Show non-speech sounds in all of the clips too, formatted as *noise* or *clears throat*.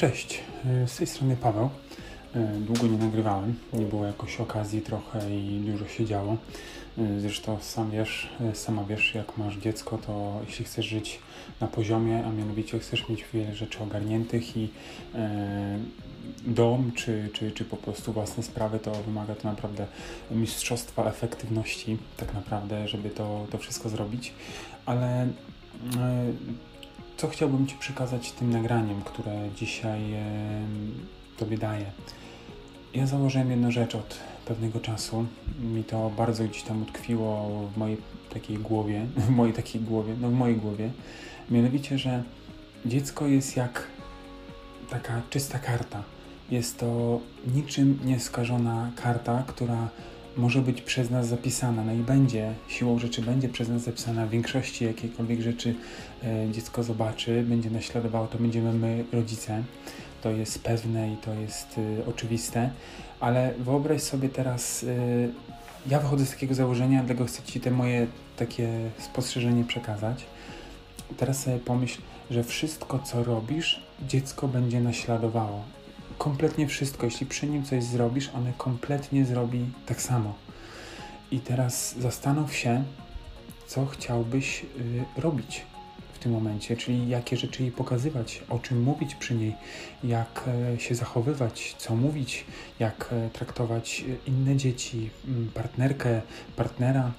Cześć, e, z tej strony Paweł. E, długo nie nagrywałem, nie było jakoś okazji trochę i dużo się działo. E, zresztą sam wiesz, sama wiesz, jak masz dziecko, to jeśli chcesz żyć na poziomie, a mianowicie chcesz mieć wiele rzeczy ogarniętych i e, dom, czy, czy, czy po prostu własne sprawy, to wymaga to naprawdę mistrzostwa efektywności, tak naprawdę, żeby to, to wszystko zrobić. Ale co chciałbym Ci przekazać tym nagraniem, które dzisiaj e, Tobie daję. Ja założyłem jedną rzecz od pewnego czasu. Mi to bardzo gdzieś tam utkwiło w mojej takiej głowie, *laughs* w mojej takiej głowie, no w mojej głowie. Mianowicie, że dziecko jest jak taka czysta karta. Jest to niczym nieskażona karta, która może być przez nas zapisana, no i będzie, siłą rzeczy będzie przez nas zapisana w większości jakiejkolwiek rzeczy e, dziecko zobaczy, będzie naśladowało, to będziemy my, rodzice. To jest pewne i to jest e, oczywiste, ale wyobraź sobie teraz, e, ja wychodzę z takiego założenia, dlatego chcę Ci te moje takie spostrzeżenie przekazać. Teraz sobie pomyśl, że wszystko, co robisz, dziecko będzie naśladowało kompletnie wszystko. Jeśli przy nim coś zrobisz, one kompletnie zrobi tak samo. I teraz zastanów się, co chciałbyś y, robić w tym momencie, czyli jakie rzeczy jej pokazywać, o czym mówić przy niej, jak y, się zachowywać, co mówić, jak y, traktować e, inne dzieci, partnerkę, partnera.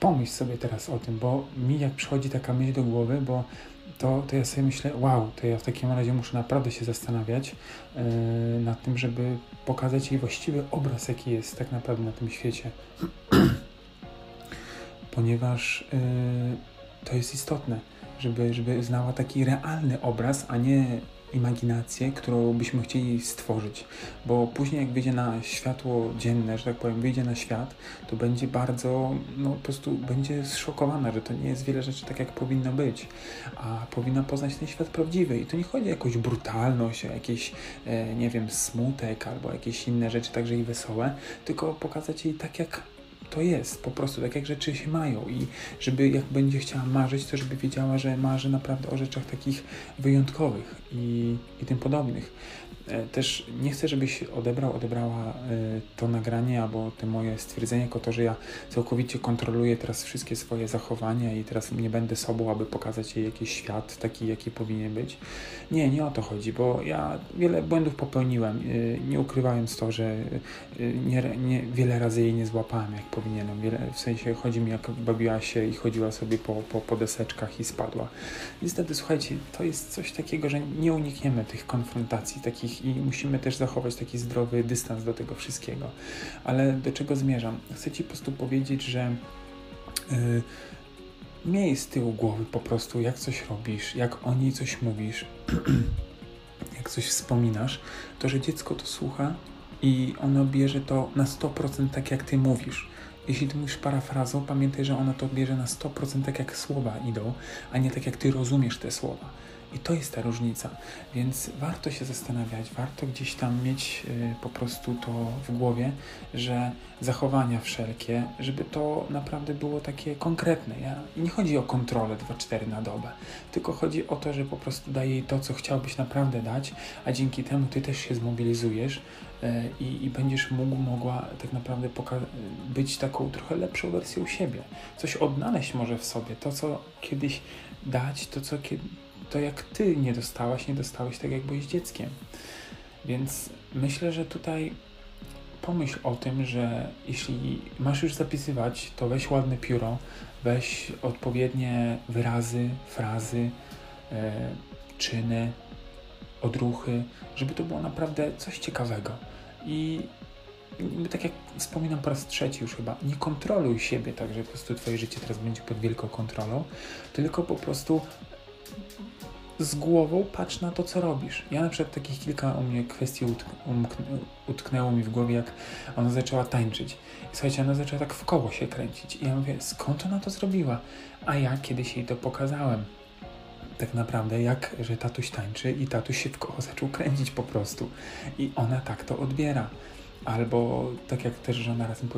Pomyśl sobie teraz o tym, bo mi jak przychodzi taka myśl do głowy, bo to, to ja sobie myślę, wow, to ja w takim razie muszę naprawdę się zastanawiać yy, nad tym, żeby pokazać jej właściwy obraz, jaki jest tak naprawdę na tym świecie. *clears throat* Ponieważ yy, to jest istotne, żeby, żeby znała taki realny obraz, a nie imaginację, którą byśmy chcieli stworzyć, bo później jak wyjdzie na światło dzienne, że tak powiem, wyjdzie na świat, to będzie bardzo, no po prostu będzie zszokowana, że to nie jest wiele rzeczy tak, jak powinno być, a powinna poznać ten świat prawdziwy. I to nie chodzi o jakąś brutalność, o jakiś, e, nie wiem, smutek albo jakieś inne rzeczy, także i wesołe, tylko pokazać jej tak, jak to jest po prostu, tak jak rzeczy się mają i żeby jak będzie chciała marzyć, to żeby wiedziała, że marzy naprawdę o rzeczach takich wyjątkowych i, i tym podobnych. E, też nie chcę, żebyś odebrał, odebrała e, to nagranie albo te moje stwierdzenie jako to, że ja całkowicie kontroluję teraz wszystkie swoje zachowania i teraz nie będę sobą, aby pokazać jej jakiś świat taki, jaki powinien być. Nie, nie o to chodzi, bo ja wiele błędów popełniłem, e, nie ukrywając to, że nie, nie, wiele razy jej nie złapałem jak powinienem. Wiele, w sensie chodzi mi jak bawiła się i chodziła sobie po, po, po deseczkach i spadła. Niestety, słuchajcie, to jest coś takiego, że nie unikniemy tych konfrontacji, takich i musimy też zachować taki zdrowy dystans do tego wszystkiego. Ale do czego zmierzam? Chcę Ci po prostu powiedzieć, że yy, miej z tyłu głowy po prostu, jak coś robisz, jak o niej coś mówisz, *clears throat* jak coś wspominasz, to że dziecko to słucha i ono bierze to na 100% tak, jak Ty mówisz. Jeśli ty mówisz parafrazą, pamiętaj, że ono to bierze na 100% tak, jak słowa idą, a nie tak, jak ty rozumiesz te słowa. I to jest ta różnica. Więc warto się zastanawiać, warto gdzieś tam mieć y, po prostu to w głowie, że zachowania wszelkie, żeby to naprawdę było takie konkretne. Ja? Nie chodzi o kontrolę 2-4 na dobę, tylko chodzi o to, że po prostu daje jej to, co chciałbyś naprawdę dać, a dzięki temu ty też się zmobilizujesz y, i, i będziesz mógł, mogła tak naprawdę być taką trochę lepszą wersją siebie. Coś odnaleźć może w sobie, to co kiedyś dać, to co to jak ty nie dostałaś, nie dostałeś tak, jak byłeś dzieckiem. Więc myślę, że tutaj pomyśl o tym, że jeśli masz już zapisywać, to weź ładne pióro, weź odpowiednie wyrazy, frazy, e, czyny, odruchy, żeby to było naprawdę coś ciekawego. I tak jak wspominam po raz trzeci już chyba, nie kontroluj siebie tak, że po prostu twoje życie teraz będzie pod wielką kontrolą, tylko po prostu z głową patrz na to, co robisz. Ja na przykład takich kilka u mnie kwestii utknęło mi w głowie, jak ona zaczęła tańczyć. Słuchajcie, ona zaczęła tak w koło się kręcić. I ja mówię, skąd ona to zrobiła? A ja kiedyś jej to pokazałem. Tak naprawdę, jak, że tatuś tańczy i tatuś się w koło zaczął kręcić po prostu. I ona tak to odbiera. Albo tak jak też żona razem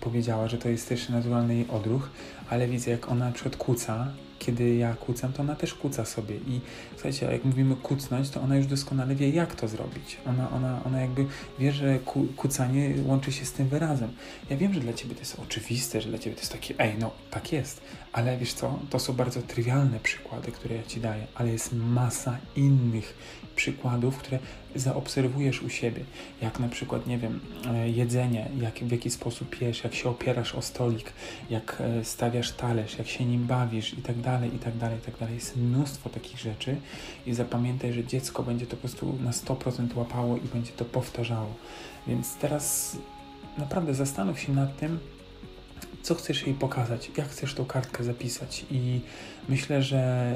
powiedziała, że to jest też naturalny jej odruch, ale widzę jak ona na przykład kłóca kiedy ja kucam, to ona też kuca sobie. I słuchajcie, jak mówimy kucnąć, to ona już doskonale wie, jak to zrobić. Ona, ona, ona jakby wie, że ku, kucanie łączy się z tym wyrazem. Ja wiem, że dla ciebie to jest oczywiste, że dla ciebie to jest takie, ej, no tak jest, ale wiesz co, to są bardzo trywialne przykłady, które ja ci daję, ale jest masa innych przykładów, które zaobserwujesz u siebie, jak na przykład, nie wiem, e, jedzenie, jak, w jaki sposób jesz, jak się opierasz o stolik, jak e, stawiasz talerz, jak się nim bawisz i tak dalej, i tak dalej, i tak dalej. Jest mnóstwo takich rzeczy i zapamiętaj, że dziecko będzie to po prostu na 100% łapało i będzie to powtarzało. Więc teraz naprawdę zastanów się nad tym, co chcesz jej pokazać, jak chcesz tą kartkę zapisać. I myślę, że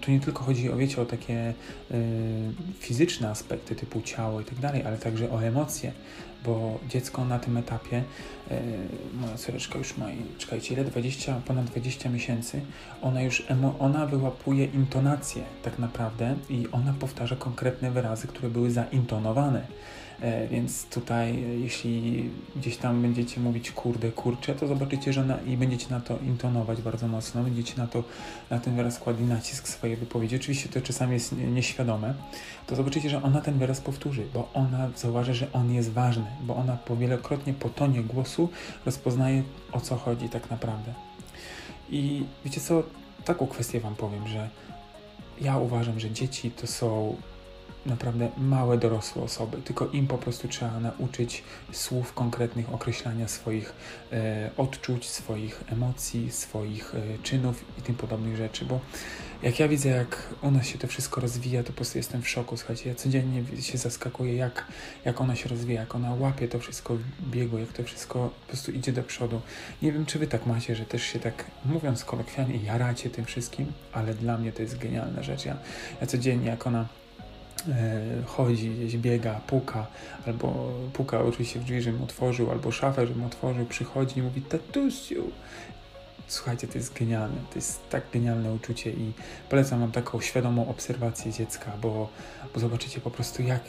tu nie tylko chodzi o, wiecie, o takie y, fizyczne aspekty typu ciało i tak dalej, ale także o emocje, bo dziecko na tym etapie, y, moja córeczka już ma, czekajcie, ile? 20, ponad 20 miesięcy, ona już, ona wyłapuje intonację tak naprawdę i ona powtarza konkretne wyrazy, które były zaintonowane. E, więc tutaj, e, jeśli gdzieś tam będziecie mówić kurde, kurcze, to zobaczycie, że na, i będziecie na to intonować bardzo mocno, będziecie na to, na ten wyraz kładli nacisk swojej wypowiedzi. Oczywiście to czasami jest nieświadome, to zobaczycie, że ona ten wyraz powtórzy, bo ona zauważy, że on jest ważny, bo ona po wielokrotnie po tonie głosu rozpoznaje o co chodzi tak naprawdę. I wiecie co, taką kwestię Wam powiem, że ja uważam, że dzieci to są naprawdę małe dorosłe osoby, tylko im po prostu trzeba nauczyć słów konkretnych, określania swoich e, odczuć, swoich emocji, swoich e, czynów i tym podobnych rzeczy, bo jak ja widzę, jak u nas się to wszystko rozwija, to po prostu jestem w szoku. Słuchajcie, ja codziennie się zaskakuję, jak, jak ona się rozwija, jak ona łapie to wszystko w biegu, jak to wszystko po prostu idzie do przodu. Nie wiem, czy wy tak macie, że też się tak, mówiąc kolokwialnie, jaracie tym wszystkim, ale dla mnie to jest genialna rzecz. Ja, ja codziennie, jak ona chodzi, gdzieś biega, puka, albo puka oczywiście w drzwi, żebym otworzył, albo szafę, żebym otworzył, przychodzi i mówi tatusiu. Słuchajcie, to jest genialne, to jest tak genialne uczucie i polecam wam taką świadomą obserwację dziecka, bo, bo zobaczycie po prostu jak,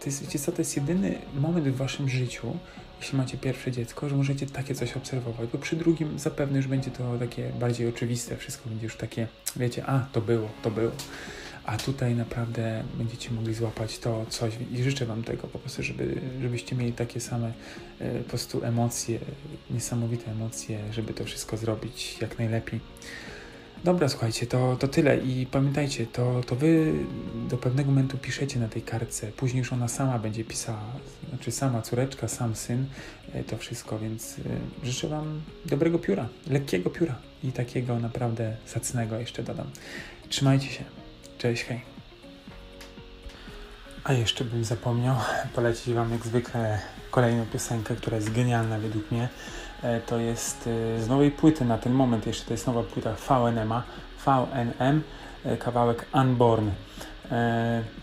to jest, wiecie co, to jest jedyny moment w waszym życiu, jeśli macie pierwsze dziecko, że możecie takie coś obserwować, bo przy drugim zapewne już będzie to takie bardziej oczywiste, wszystko będzie już takie, wiecie, a, to było, to było a tutaj naprawdę będziecie mogli złapać to coś i życzę Wam tego po prostu, żeby, żebyście mieli takie same e, po prostu emocje, niesamowite emocje, żeby to wszystko zrobić jak najlepiej. Dobra, słuchajcie, to, to tyle i pamiętajcie, to, to Wy do pewnego momentu piszecie na tej kartce, później już ona sama będzie pisała, znaczy sama córeczka, sam syn, e, to wszystko, więc e, życzę Wam dobrego pióra, lekkiego pióra i takiego naprawdę zacnego jeszcze dodam. Trzymajcie się. Cześć, hej. A jeszcze bym zapomniał *laughs* polecić Wam jak zwykle kolejną piosenkę, która jest genialna według mnie. E, to jest e, z nowej płyty na ten moment, jeszcze to jest nowa płyta VNM, VNM, e, kawałek Unborn.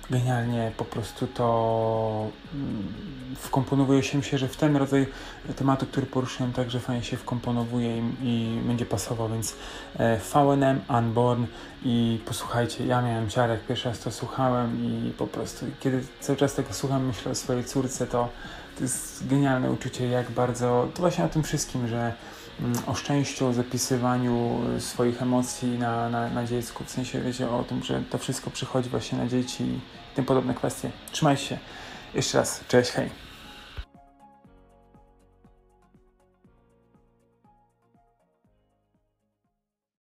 Genialnie po prostu to mm, wkomponowuje się, że w ten rodzaj tematu, który poruszyłem, także fajnie się wkomponowuje i, i będzie pasował, więc e, VNM, Unborn i posłuchajcie, ja miałem ciarek, pierwszy raz to słuchałem i po prostu kiedy cały czas tego słucham, myślę o swojej córce, to, to jest genialne uczucie, jak bardzo, to właśnie o tym wszystkim, że o szczęściu, o zapisywaniu swoich emocji na, na, na dziecku, w sensie wiecie o tym, że to wszystko przychodzi właśnie na dzieci i tym podobne kwestie. Trzymajcie się. Jeszcze raz, cześć, hej.